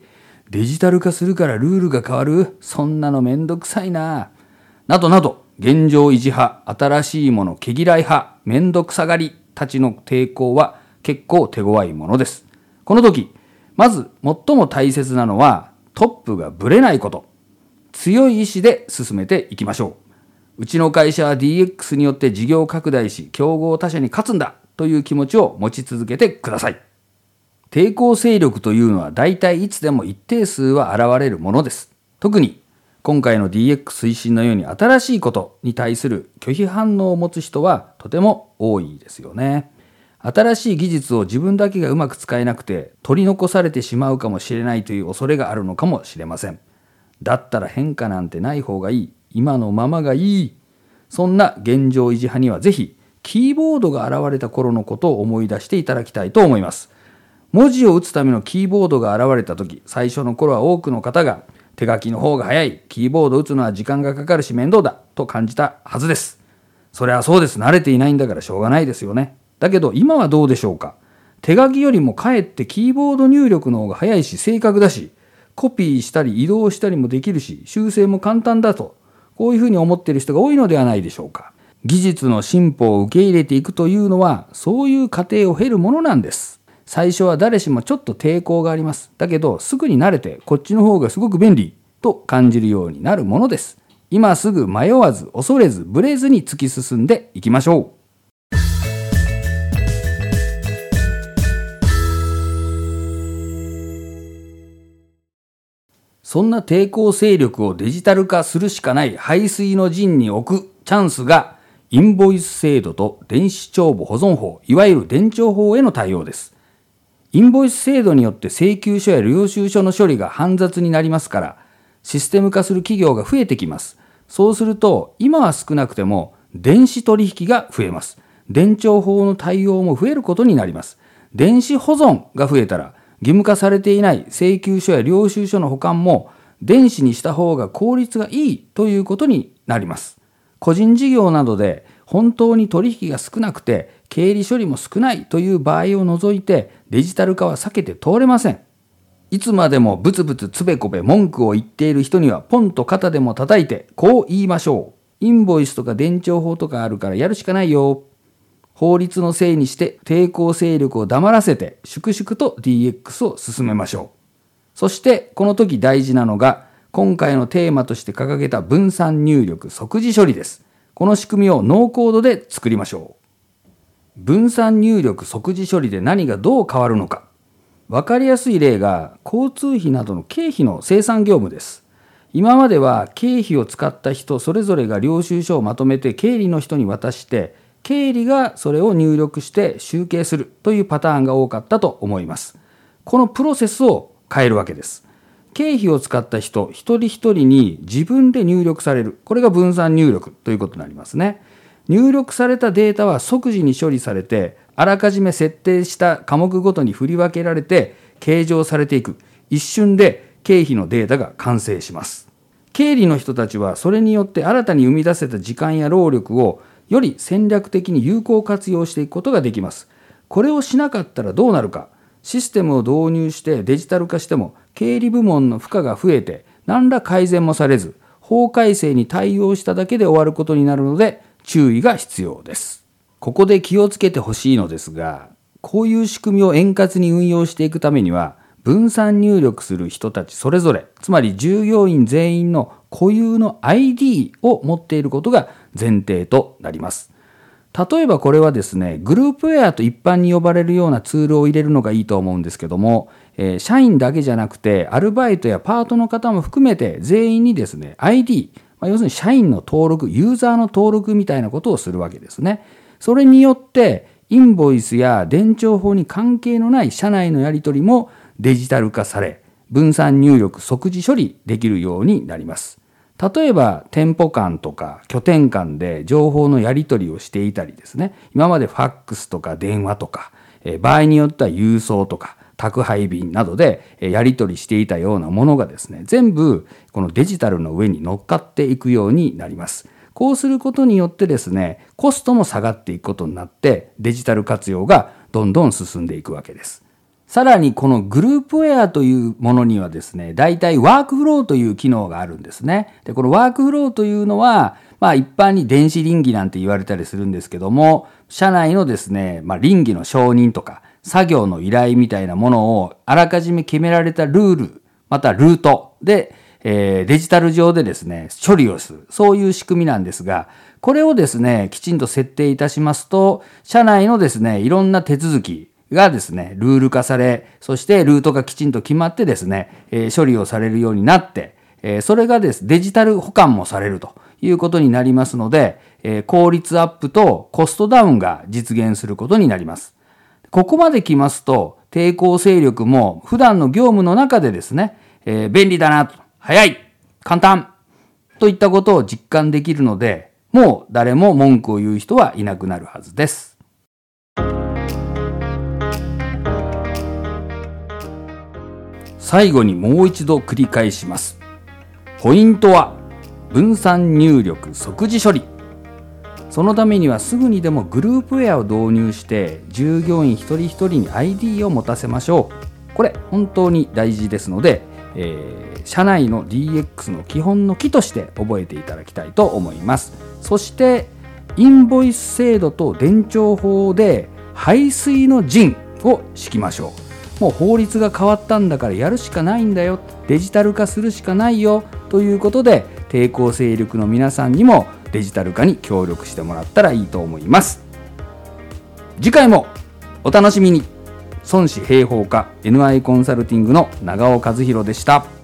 Speaker 2: デジタル化するからルールが変わる？そんなのめんどくさいな。などなど、現状維持派、新しいもの毛嫌い派、めんどくさがりたちの抵抗は結構手強いものです。この時、まず最も大切なのはトップがぶれないこと。強い意志で進めていきましょう。うちの会社は DX によって事業拡大し、競合他社に勝つんだという気持ちを持ち続けてください。抵抗勢力というのは大体いつでも一定数は現れるものです。特に今回の DX 推進のように新しいことに対する拒否反応を持つ人はとても多いですよね。新しい技術を自分だけがうまく使えなくて取り残されてしまうかもしれないという恐れがあるのかもしれません。だったら変化なんてない方がいい。今のままがいい。そんな現状維持派にはぜひキーボードが現れた頃のことを思い出していただきたいと思います。文字を打つためのキーボードが現れた時、最初の頃は多くの方が手書きの方が早い、キーボード打つのは時間がかかるし面倒だと感じたはずです。それはそうです。慣れていないんだからしょうがないですよね。だけど今はどうでしょうか？手書きよりもかえってキーボード入力の方が早いし正確だし、コピーしたり移動したりもできるし、修正も簡単だと、こういうふうに思っている人が多いのではないでしょうか？技術の進歩を受け入れていくというのは、そういう過程を経るものなんです。最初は誰しもちょっと抵抗があります。だけど、すぐに慣れて、こっちの方がすごく便利と感じるようになるものです。今すぐ迷わず、恐れず、ブレずに突き進んでいきましょう。そんな抵抗勢力をデジタル化するしかない排水の陣に置くチャンスが、インボイス制度と電子帳簿保存法、いわゆる電帳法への対応です。インボイス制度によって請求書や領収書の処理が煩雑になりますから、システム化する企業が増えてきます。そうすると、今は少なくても電子取引が増えます。電帳法の対応も増えることになります。電子保存が増えたら義務化されていない請求書や領収書の保管も電子にした方が効率がいいということになります。個人事業などで本当に取引が少なくて経理処理も少ないという場合を除いてデジタル化は避けて通れません。いつまでもブツブツつべこべ文句を言っている人にはポンと肩でも叩いてこう言いましょう。インボイスとか伝承法とかあるからやるしかないよ。法律のせいにして抵抗勢力を黙らせて粛々と DX を進めましょう。そしてこの時大事なのが今回のテーマとして掲げた分散入力即時処理です。この仕組みをノーコードで作りましょう。分散入力即時処理で何がどう変わるのか。わかりやすい例が交通費などの経費の生産業務です。今までは経費を使った人それぞれが領収書をまとめて経理の人に渡して経理がそれを入力して集計するというパターンが多かったと思います。このプロセスを変えるわけです。経費を使った人一人一人に自分で入力される。これが分散入力ということになりますね。入力されたデータは即時に処理されて、あらかじめ設定した科目ごとに振り分けられて計上されていく。一瞬で経費のデータが完成します。経理の人たちはそれによって新たに生み出せた時間や労力をより戦略的に有効活用していくことができます。これをしなかったらどうなるか。システムを導入してデジタル化しても経理部門の負荷が増えて何ら改善もされず法改正に対応しただけで終わることになるので注意が必要です。ここで気をつけてほしいのですがこういう仕組みを円滑に運用していくためには分散入力する人たちそれぞれつまり従業員全員の固有の ID を持っていることが前提となります。例えばこれはですね、グループウェアと一般に呼ばれるようなツールを入れるのがいいと思うんですけども、えー、社員だけじゃなくて、アルバイトやパートの方も含めて全員にですね、ID、まあ、要するに社員の登録、ユーザーの登録みたいなことをするわけですね。それによって、インボイスや伝承法に関係のない社内のやり取りもデジタル化され、分散入力即時処理できるようになります。例えば店舗間とか拠点間で情報のやり取りをしていたりですね今までファックスとか電話とか場合によっては郵送とか宅配便などでやり取りしていたようなものがですね全部このデジタルの上に乗っかっていくようになります。こうすることによってですねコストも下がっていくことになってデジタル活用がどんどん進んでいくわけです。さらにこのグループウェアというものにはですね、大体ワークフローという機能があるんですね。で、このワークフローというのは、まあ一般に電子倫理なんて言われたりするんですけども、社内のですね、まあ倫理の承認とか、作業の依頼みたいなものをあらかじめ決められたルール、またルートで、えー、デジタル上でですね、処理をする。そういう仕組みなんですが、これをですね、きちんと設定いたしますと、社内のですね、いろんな手続き、がですね、ルール化され、そしてルートがきちんと決まってですね、処理をされるようになって、それがですデジタル保管もされるということになりますので、効率アップとコストダウンが実現することになります。ここまで来ますと、抵抗勢力も普段の業務の中でですね、便利だな、早い、簡単といったことを実感できるので、もう誰も文句を言う人はいなくなるはずです。最後にもう一度繰り返します。ポイントは分散入力即時処理。そのためにはすぐにでもグループウェアを導入して従業員一人一人に ID を持たせましょう。これ本当に大事ですので、えー、社内の DX の基本の木として覚えていただきたいと思います。そしてインボイス制度と伝承法で排水の陣を敷きましょう。もう法律が変わったんだからやるしかないんだよ。デジタル化するしかないよ。ということで抵抗勢力の皆さんにもデジタル化に協力してもらったらいいと思います。次回もお楽しみに。孫子兵法科 NI コンサルティングの長尾和弘でした。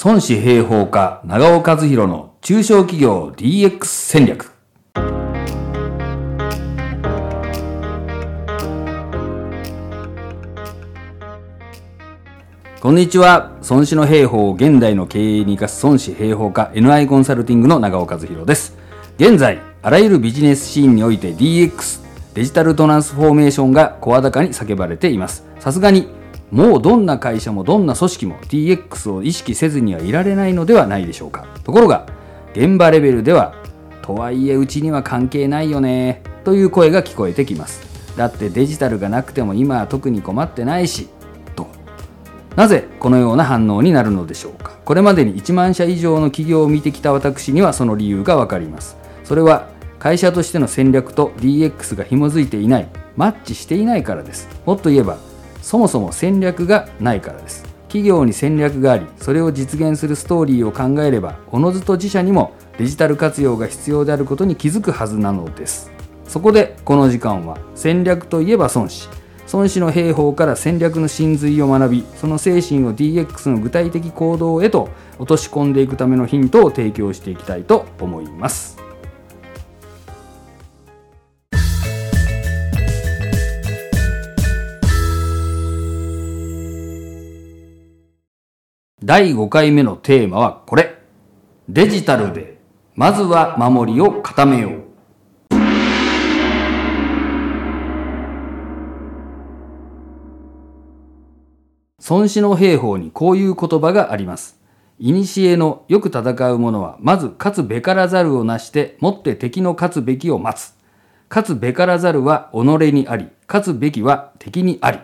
Speaker 2: 孫子平方家長尾和弘の中小企業 DX 戦略。こんにちは。孫子の兵法を現代の経営に生かす孫子兵法家 NI コンサルティングの長尾和弘です。現在あらゆるビジネスシーンにおいて DX デジタルトランスフォーメーションが声高に叫ばれています。さすがにもうどんな会社もどんな組織も DX を意識せずにはいられないのではないでしょうか。ところが現場レベルではとはいえうちには関係ないよねという声が聞こえてきます。だってデジタルがなくても今は特に困ってないしと。なぜこのような反応になるのでしょうか。これまでに1万社以上の企業を見てきた私にはその理由がわかります。それは会社としての戦略と DX が紐づいていないマッチしていないからです。もっと言えばそもそも戦略がないからです。企業に戦略がありそれを実現するストーリーを考えればおのずと自社にもデジタル活用が必要であることに気づくはずなのです。そこでこの時間は戦略といえば孫子孫子の兵法から戦略の真髄を学びその精神を DX の具体的行動へと落とし込んでいくためのヒントを提供していきたいと思います。第5回目のテーマはこれデジタルでまずは守りを固めよう孫子の兵法にこういう言葉があります。古のよく戦う者は、まず勝つべからざるをなして、もって敵の勝つべきを待つ。勝つべからざるは己にあり、勝つべきは敵にあり。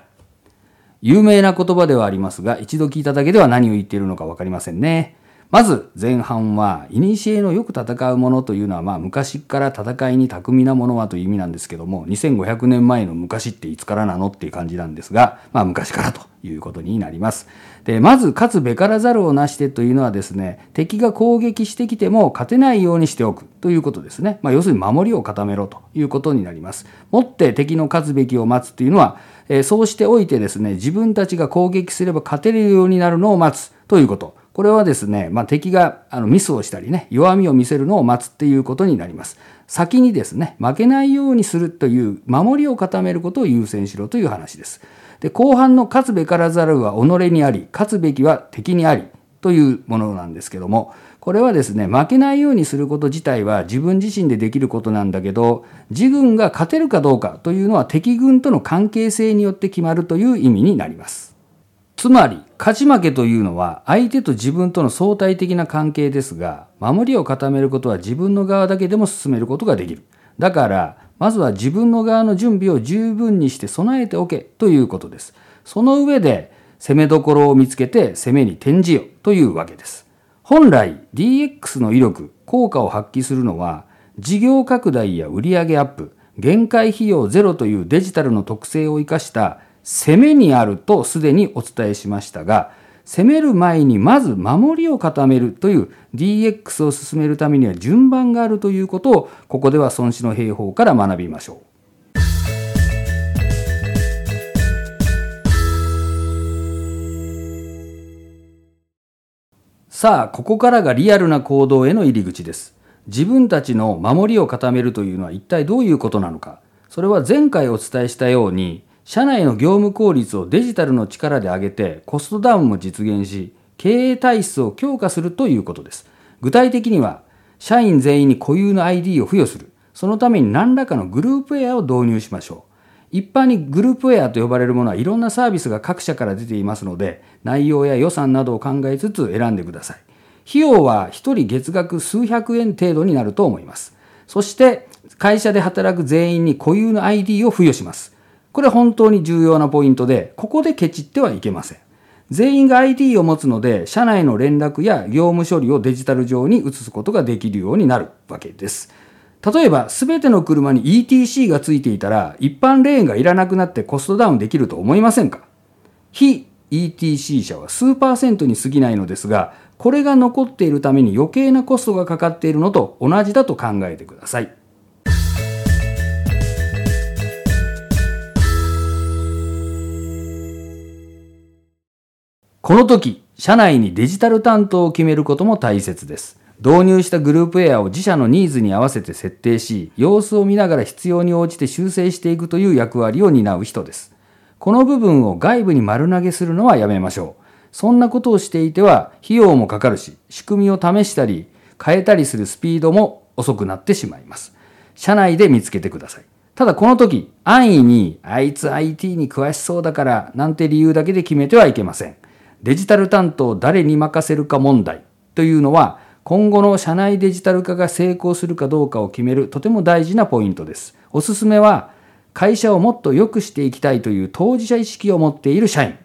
Speaker 2: 有名な言葉ではありますが、一度聞いただけでは何を言っているのかわかりませんね。まず前半は、古のよく戦う者というのは、まあ昔から戦いに巧みなものはという意味なんですけども、2500年前の昔っていつからなのっていう感じなんですが、まあ昔からということになります。で、まず勝つべからざるをなしてというのはですね、敵が攻撃してきても勝てないようにしておくということですね。まあ要するに守りを固めろということになります。もって敵の勝つべきを待つというのは、え、そうしておいてですね、自分たちが攻撃すれば勝てるようになるのを待つということ。これはですね、まあ、敵があのミスをしたりね、弱みを見せるのを待つっていうことになります。先にですね、負けないようにするという守りを固めることを優先しろという話です。で、後半の勝つべからざるは己にあり、勝つべきは敵にありというものなんですけども、これはですね、負けないようにすること自体は自分自身でできることなんだけど、自軍が勝てるかどうかというのは敵軍との関係性によって決まるという意味になります。つまり、勝ち負けというのは相手と自分との相対的な関係ですが、守りを固めることは自分の側だけでも進めることができる。だから、まずは自分の側の準備を十分にして備えておけということです。その上で、攻めどころを見つけて攻めに転じよというわけです。本来 DX の威力、効果を発揮するのは事業拡大や売上アップ、限界費用ゼロというデジタルの特性を生かした攻めにあるとすでにお伝えしましたが、攻める前にまず守りを固めるという DX を進めるためには順番があるということをここでは孫子の兵法から学びましょう。さあ、ここからがリアルな行動への入り口です。自分たちの守りを固めるというのは一体どういうことなのか。それは前回お伝えしたように、社内の業務効率をデジタルの力で上げてコストダウンも実現し、経営体質を強化するということです。具体的には、社員全員に固有の ID を付与する。そのために何らかのグループウェアを導入しましょう。一般にグループウェアと呼ばれるものはいろんなサービスが各社から出ていますので、内容や予算などを考えつつ選んでください。費用は1人月額数百円程度になると思います。そして、会社で働く全員に固有の ID を付与します。これ本当に重要なポイントで、ここでケチってはいけません。全員が ID を持つので、社内の連絡や業務処理をデジタル上に移すことができるようになるわけです。例えば、すべての車に ETC がついていたら、一般レーンがいらなくなってコストダウンできると思いませんか？非 ETC 車は数パーセントに過ぎないのですが、これが残っているために余計なコストがかかっているのと同じだと考えてください。この時、社内にデジタル担当を決めることも大切です。導入したグループウェアを自社のニーズに合わせて設定し、様子を見ながら必要に応じて修正していくという役割を担う人です。この部分を外部に丸投げするのはやめましょう。そんなことをしていては費用もかかるし、仕組みを試したり変えたりするスピードも遅くなってしまいます。社内で見つけてください。ただこの時、安易にあいつ IT に詳しそうだからなんて理由だけで決めてはいけません。デジタル担当誰に任せるか問題というのは今後の社内デジタル化が成功するかどうかを決めるとても大事なポイントです。おすすめは会社をもっと良くしていきたいという当事者意識を持っている社員。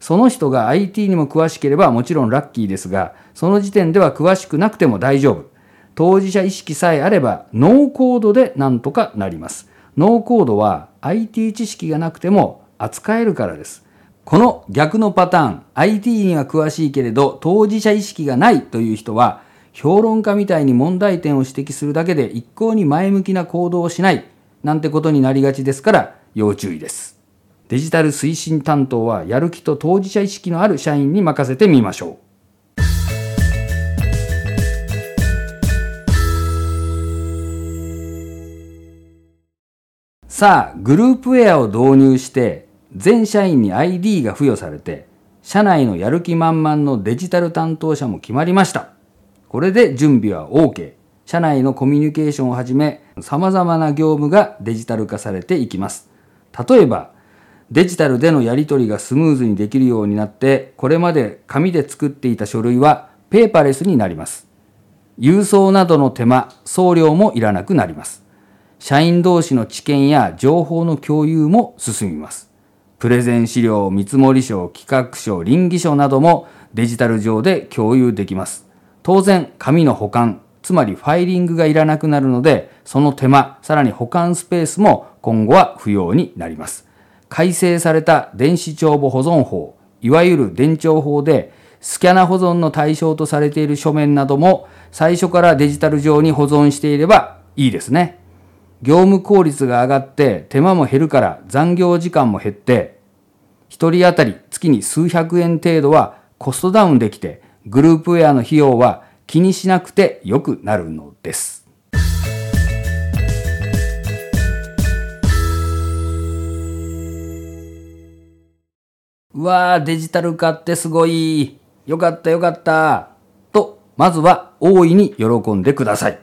Speaker 2: その人が IT にも詳しければもちろんラッキーですが、その時点では詳しくなくても大丈夫。当事者意識さえあればノーコードでなんとかなります。ノーコードは IT 知識がなくても扱えるからです。この逆のパターン、IT には詳しいけれど当事者意識がないという人は、評論家みたいに問題点を指摘するだけで一向に前向きな行動をしないなんてことになりがちですから要注意です。デジタル推進担当はやる気と当事者意識のある社員に任せてみましょう。さあ、グループウェアを導入して全社員に ID が付与されて社内のやる気満々のデジタル担当者も決まりました。これで準備は OK。社内のコミュニケーションをはじめ様々な業務がデジタル化されていきます。例えば、デジタルでのやり取りがスムーズにできるようになって、これまで紙で作っていた書類はペーパーレスになります。郵送などの手間、送料もいらなくなります。社員同士の知見や情報の共有も進みます。プレゼン資料、見積書、企画書、倫理書などもデジタル上で共有できます。当然、紙の保管、つまりファイリングがいらなくなるので、その手間、さらに保管スペースも今後は不要になります。改正された電子帳簿保存法、いわゆる電帳法で、スキャナ保存の対象とされている書面なども最初からデジタル上に保存していればいいですね。業務効率が上がって手間も減るから残業時間も減って、一人当たり月に数百円程度はコストダウンできて、グループウェアの費用は気にしなくて良くなるのです。うわー、デジタル化ってすごい。よかったよかった。と、まずは大いに喜んでください。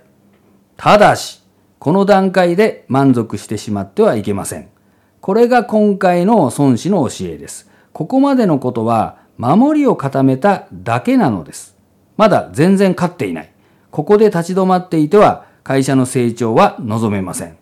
Speaker 2: ただし、この段階で満足してしまってはいけません。これが今回の孫子の教えです。ここまでのことは守りを固めただけなのです。まだ全然勝っていない。ここで立ち止まっていては会社の成長は望めません。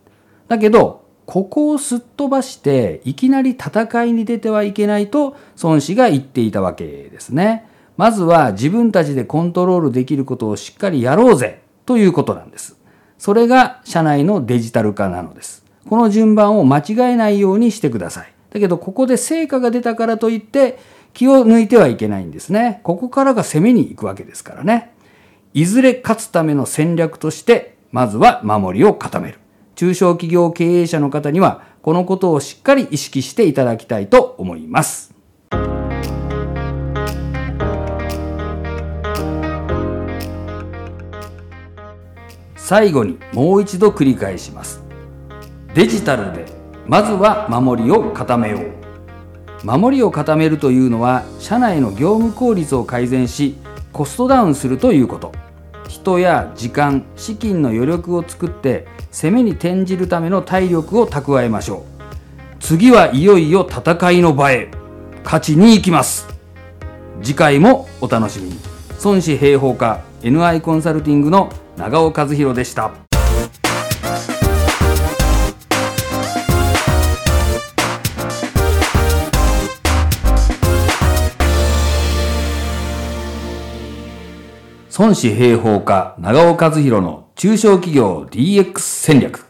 Speaker 2: だけど、ここをすっ飛ばしていきなり戦いに出てはいけないと孫子が言っていたわけですね。まずは自分たちでコントロールできることをしっかりやろうぜということなんです。それが社内のデジタル化なのです。この順番を間違えないようにしてください。だけどここで成果が出たからといって気を抜いてはいけないんですね。ここからが攻めに行くわけですからね。いずれ勝つための戦略としてまずは守りを固める。中小企業経営者の方にはこのことをしっかり意識していただきたいと思います。最後にもう一度繰り返します。デジタルでまずは守りを固めよう。守りを固めるというのは社内の業務効率を改善しコストダウンするということ。人や時間、資金の余力を作って攻めに転じるための体力を蓄えましょう。次はいよいよ戦いの場へ。勝ちに行きます。次回もお楽しみに。孫子平方家 NI コンサルティングの長尾和弘でした。孫子平方家長尾和弘の中小企業 DX 戦略。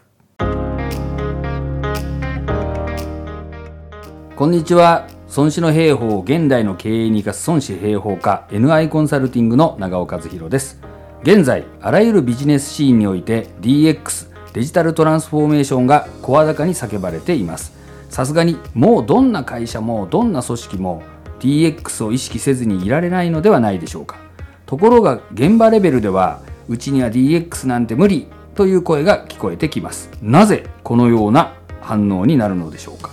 Speaker 2: こんにちは。孫子の兵法を現代の経営に生かす孫子兵法家 NI コンサルティングの長尾和弘です。現在あらゆるビジネスシーンにおいて DX デジタルトランスフォーメーションが声高に叫ばれています。さすがにもうどんな会社もどんな組織も DX を意識せずにいられないのではないでしょうか。ところが現場レベルではうちには DX なんて無理という声が聞こえてきます。なぜこのような反応になるのでしょうか。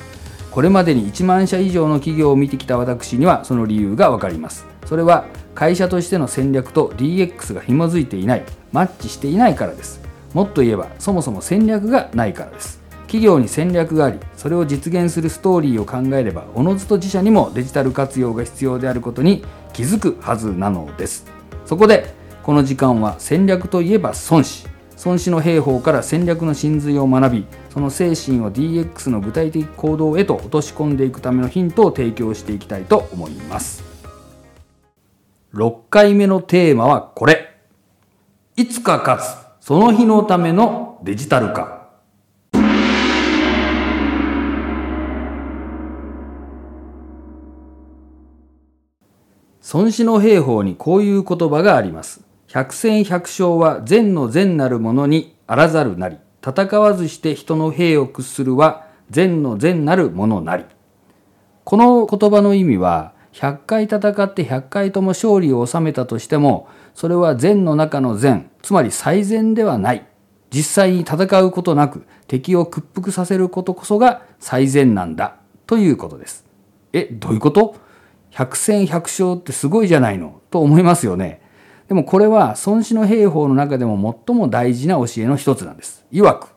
Speaker 2: これまでに1万社以上の企業を見てきた私にはその理由がわかります。それは会社としての戦略と DX が紐づいていないマッチしていないからです。もっと言えばそもそも戦略がないからです。企業に戦略がありそれを実現するストーリーを考えればおのずと自社にもデジタル活用が必要であることに気づくはずなのです。そこでこの時間は戦略といえば孫子。孫子の兵法から戦略の真髄を学びその精神を DX の具体的行動へと落とし込んでいくためのヒントを提供していきたいと思います。6回目のテーマはこれ。いつか勝つ。その日のためのデジタル化。孫子の兵法にこういう言葉があります。百戦百勝は善の善なるものにあらざるなり。戦わずして人の兵を屈するは善の善なるものなり。この言葉の意味は100回戦って100回とも勝利を収めたとしてもそれは善の中の善つまり最善ではない。実際に戦うことなく敵を屈服させることこそが最善なんだ。ということです。えどういうこと？百戦百勝ってすごいじゃないのと思いますよねでもこれは孫子の兵法の中でも最も大事な教えの一つなんです。いわく、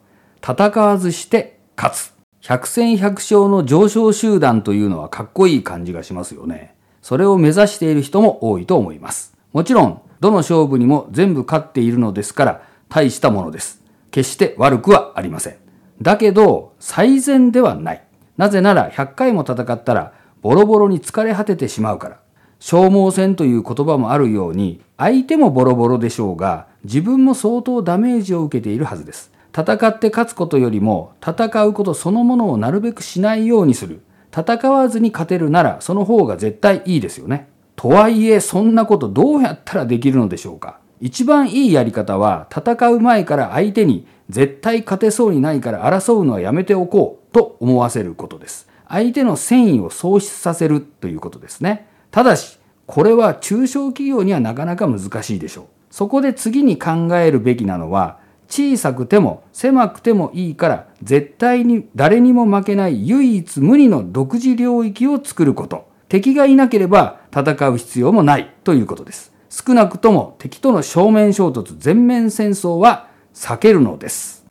Speaker 2: 戦わずして勝つ。百戦百勝の上昇集団というのはかっこいい感じがしますよね。それを目指している人も多いと思います。もちろん、どの勝負にも全部勝っているのですから、大したものです。決して悪くはありません。だけど、最善ではない。なぜなら100回も戦ったら、ボロボロに疲れ果ててしまうから。消耗戦という言葉もあるように相手もボロボロでしょうが自分も相当ダメージを受けているはずです。戦って勝つことよりも戦うことそのものをなるべくしないようにする。戦わずに勝てるならその方が絶対いいですよね。とはいえそんなことどうやったらできるのでしょうか。一番いいやり方は戦う前から相手に絶対勝てそうにないから争うのはやめておこうと思わせることです。相手の戦意を喪失させるということですねただし、これは中小企業にはなかなか難しいでしょう。そこで次に考えるべきなのは、小さくても狭くてもいいから絶対に誰にも負けない唯一無二の独自領域を作ること。敵がいなければ戦う必要もないということです。少なくとも敵との正面衝突全面戦争は避けるのです。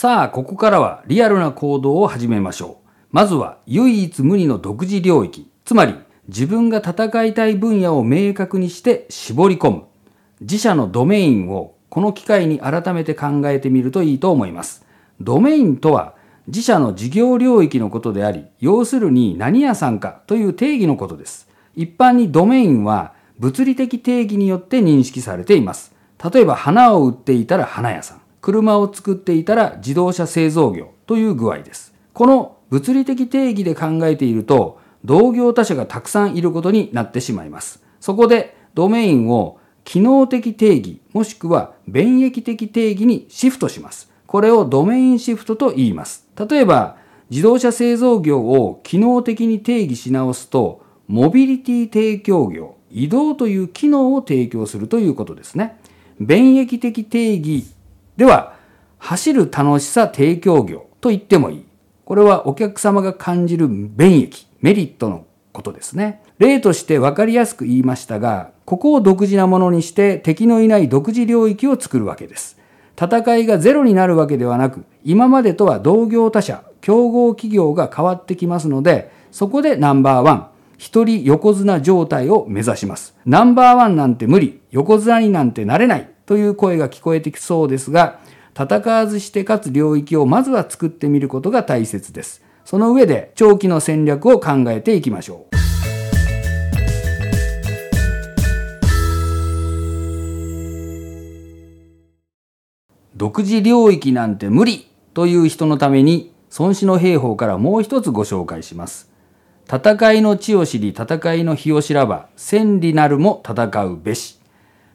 Speaker 2: さあ、ここからはリアルな行動を始めましょう。まずは唯一無二の独自領域、つまり自分が戦いたい分野を明確にして絞り込む。自社のドメインをこの機会に改めて考えてみるといいと思います。ドメインとは自社の事業領域のことであり、要するに何屋さんかという定義のことです。一般にドメインは物理的定義によって認識されています。例えば花を売っていたら花屋さん。車を作っていたら自動車製造業という具合です。この物理的定義で考えていると、同業他社がたくさんいることになってしまいます。そこでドメインを機能的定義もしくは便益的定義にシフトします。これをドメインシフトと言います。例えば、自動車製造業を機能的に定義し直すと、モビリティ提供業、移動という機能を提供するということですね。便益的定義では、走る楽しさ提供業と言ってもいい。これはお客様が感じる便益、メリットのことですね。例として分かりやすく言いましたが、ここを独自なものにして敵のいない独自領域を作るわけです。戦いがゼロになるわけではなく、今までとは同業他社、競合企業が変わってきますので、そこでナンバーワン、一人横綱状態を目指します。ナンバーワンなんて無理、横綱になんてなれない。という声が聞こえてきそうですが、戦わずして勝つ領域をまずは作ってみることが大切です。その上で長期の戦略を考えていきましょう。独自領域なんて無理という人のために孫子の兵法からもう一つご紹介します。戦いの地を知り戦いの日を知らば千里なるも戦うべし。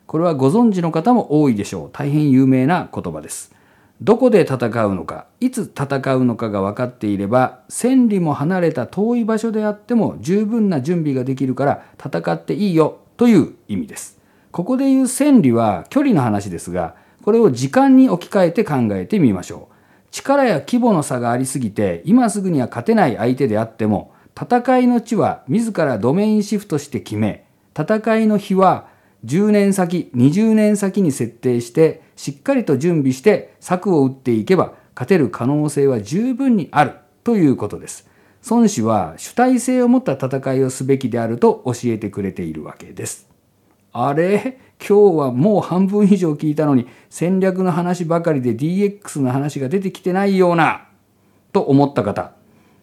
Speaker 2: これはご存知の方も多いでしょう。大変有名な言葉です。どこで戦うのか、いつ戦うのかが分かっていれば、千里も離れた遠い場所であっても十分な準備ができるから戦っていいよという意味です。ここで言う千里は距離の話ですが、これを時間に置き換えて考えてみましょう。力や規模の差がありすぎて、今すぐには勝てない相手であっても、戦いの地は自らドメインシフトして決め、戦いの日は10年先、20年先に設定して、しっかりと準備して策を打っていけば、勝てる可能性は十分にあるということです。孫子は主体性を持った戦いをすべきであると教えてくれているわけです。あれ？今日はもう半分以上聞いたのに戦略の話ばかりで DX の話が出てきてないようなと思った方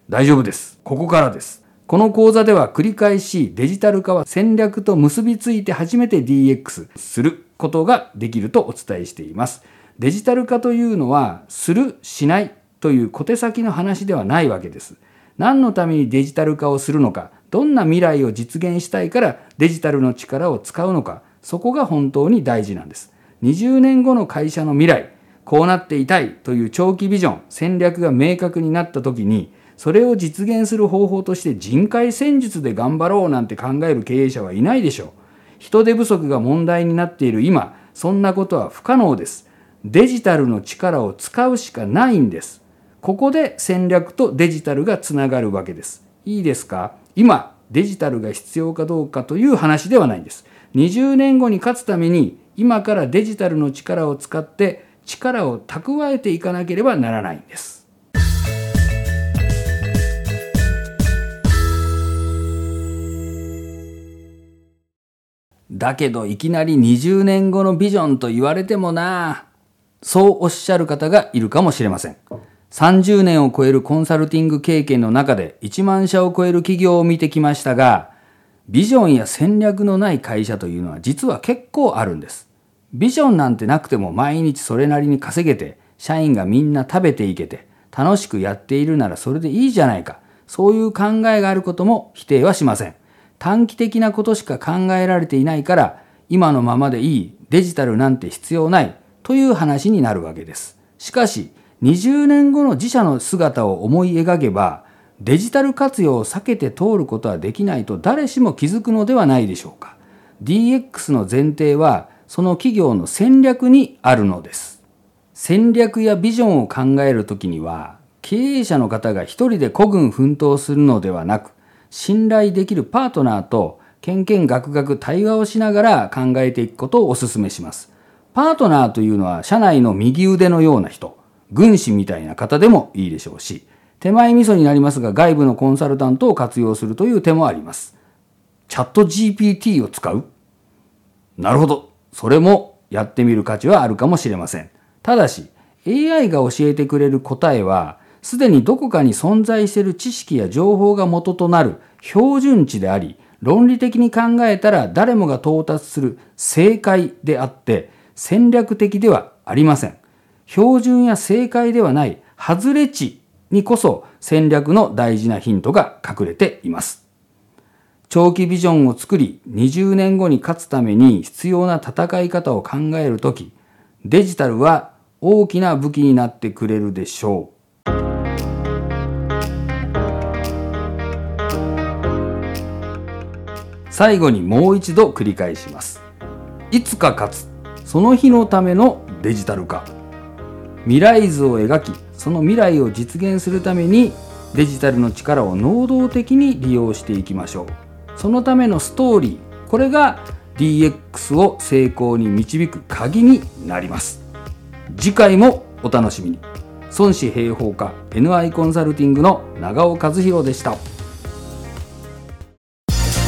Speaker 2: 大丈夫ですここからですこの講座では繰り返しデジタル化は戦略と結びついて初めて DX することができるとお伝えしていますデジタル化というのはするしないという小手先の話ではないわけです何のためにデジタル化をするのかどんな未来を実現したいからデジタルの力を使うのかそこが本当に大事なんです。20年後の会社の未来、こうなっていたいという長期ビジョン、戦略が明確になった時に、それを実現する方法として人海戦術で頑張ろうなんて考える経営者はいないでしょう。人手不足が問題になっている今、そんなことは不可能です。デジタルの力を使うしかないんです。ここで戦略とデジタルがつながるわけです。いいですか？今、デジタルが必要かどうかという話ではないんです。20年後に勝つために今からデジタルの力を使って力を蓄えていかなければならないんです。だけどいきなり20年後のビジョンと言われてもなそうおっしゃる方がいるかもしれません。30年を超えるコンサルティング経験の中で1万社を超える企業を見てきましたが、ビジョンや戦略のない会社というのは実は結構あるんです。ビジョンなんてなくても毎日それなりに稼げて、社員がみんな食べていけて、楽しくやっているならそれでいいじゃないか。そういう考えがあることも否定はしません。短期的なことしか考えられていないから、今のままでいい、デジタルなんて必要ないという話になるわけです。しかし、20年後の自社の姿を思い描けば、デジタル活用を避けて通ることはできないと誰しも気づくのではないでしょうか。DX の前提はその企業の戦略にあるのです。戦略やビジョンを考えるときには経営者の方が一人で孤軍奮闘するのではなく信頼できるパートナーとけんけんがくがく対話をしながら考えていくことをお勧めします。パートナーというのは社内の右腕のような人、軍師みたいな方でもいいでしょうし、手前味噌になりますが外部のコンサルタントを活用するという手もあります。チャット GPT を使う？なるほど。それもやってみる価値はあるかもしれません。ただし、AI が教えてくれる答えは、すでにどこかに存在している知識や情報が元となる標準値であり、論理的に考えたら誰もが到達する正解であって、戦略的ではありません。標準や正解ではない外れ値にこそ戦略の大事なヒントが隠れています。長期ビジョンを作り20年後に勝つために必要な戦い方を考えるとき、デジタルは大きな武器になってくれるでしょう。最後にもう一度繰り返します。いつか勝つ。その日のためのデジタル化。未来図を描きその未来を実現するためにデジタルの力を能動的に利用していきましょうそのためのストーリーこれが DX を成功に導く鍵になります次回もお楽しみに孫子平方家 NI コンサルティングの長尾和弘でした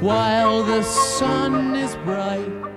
Speaker 3: While the sun is bright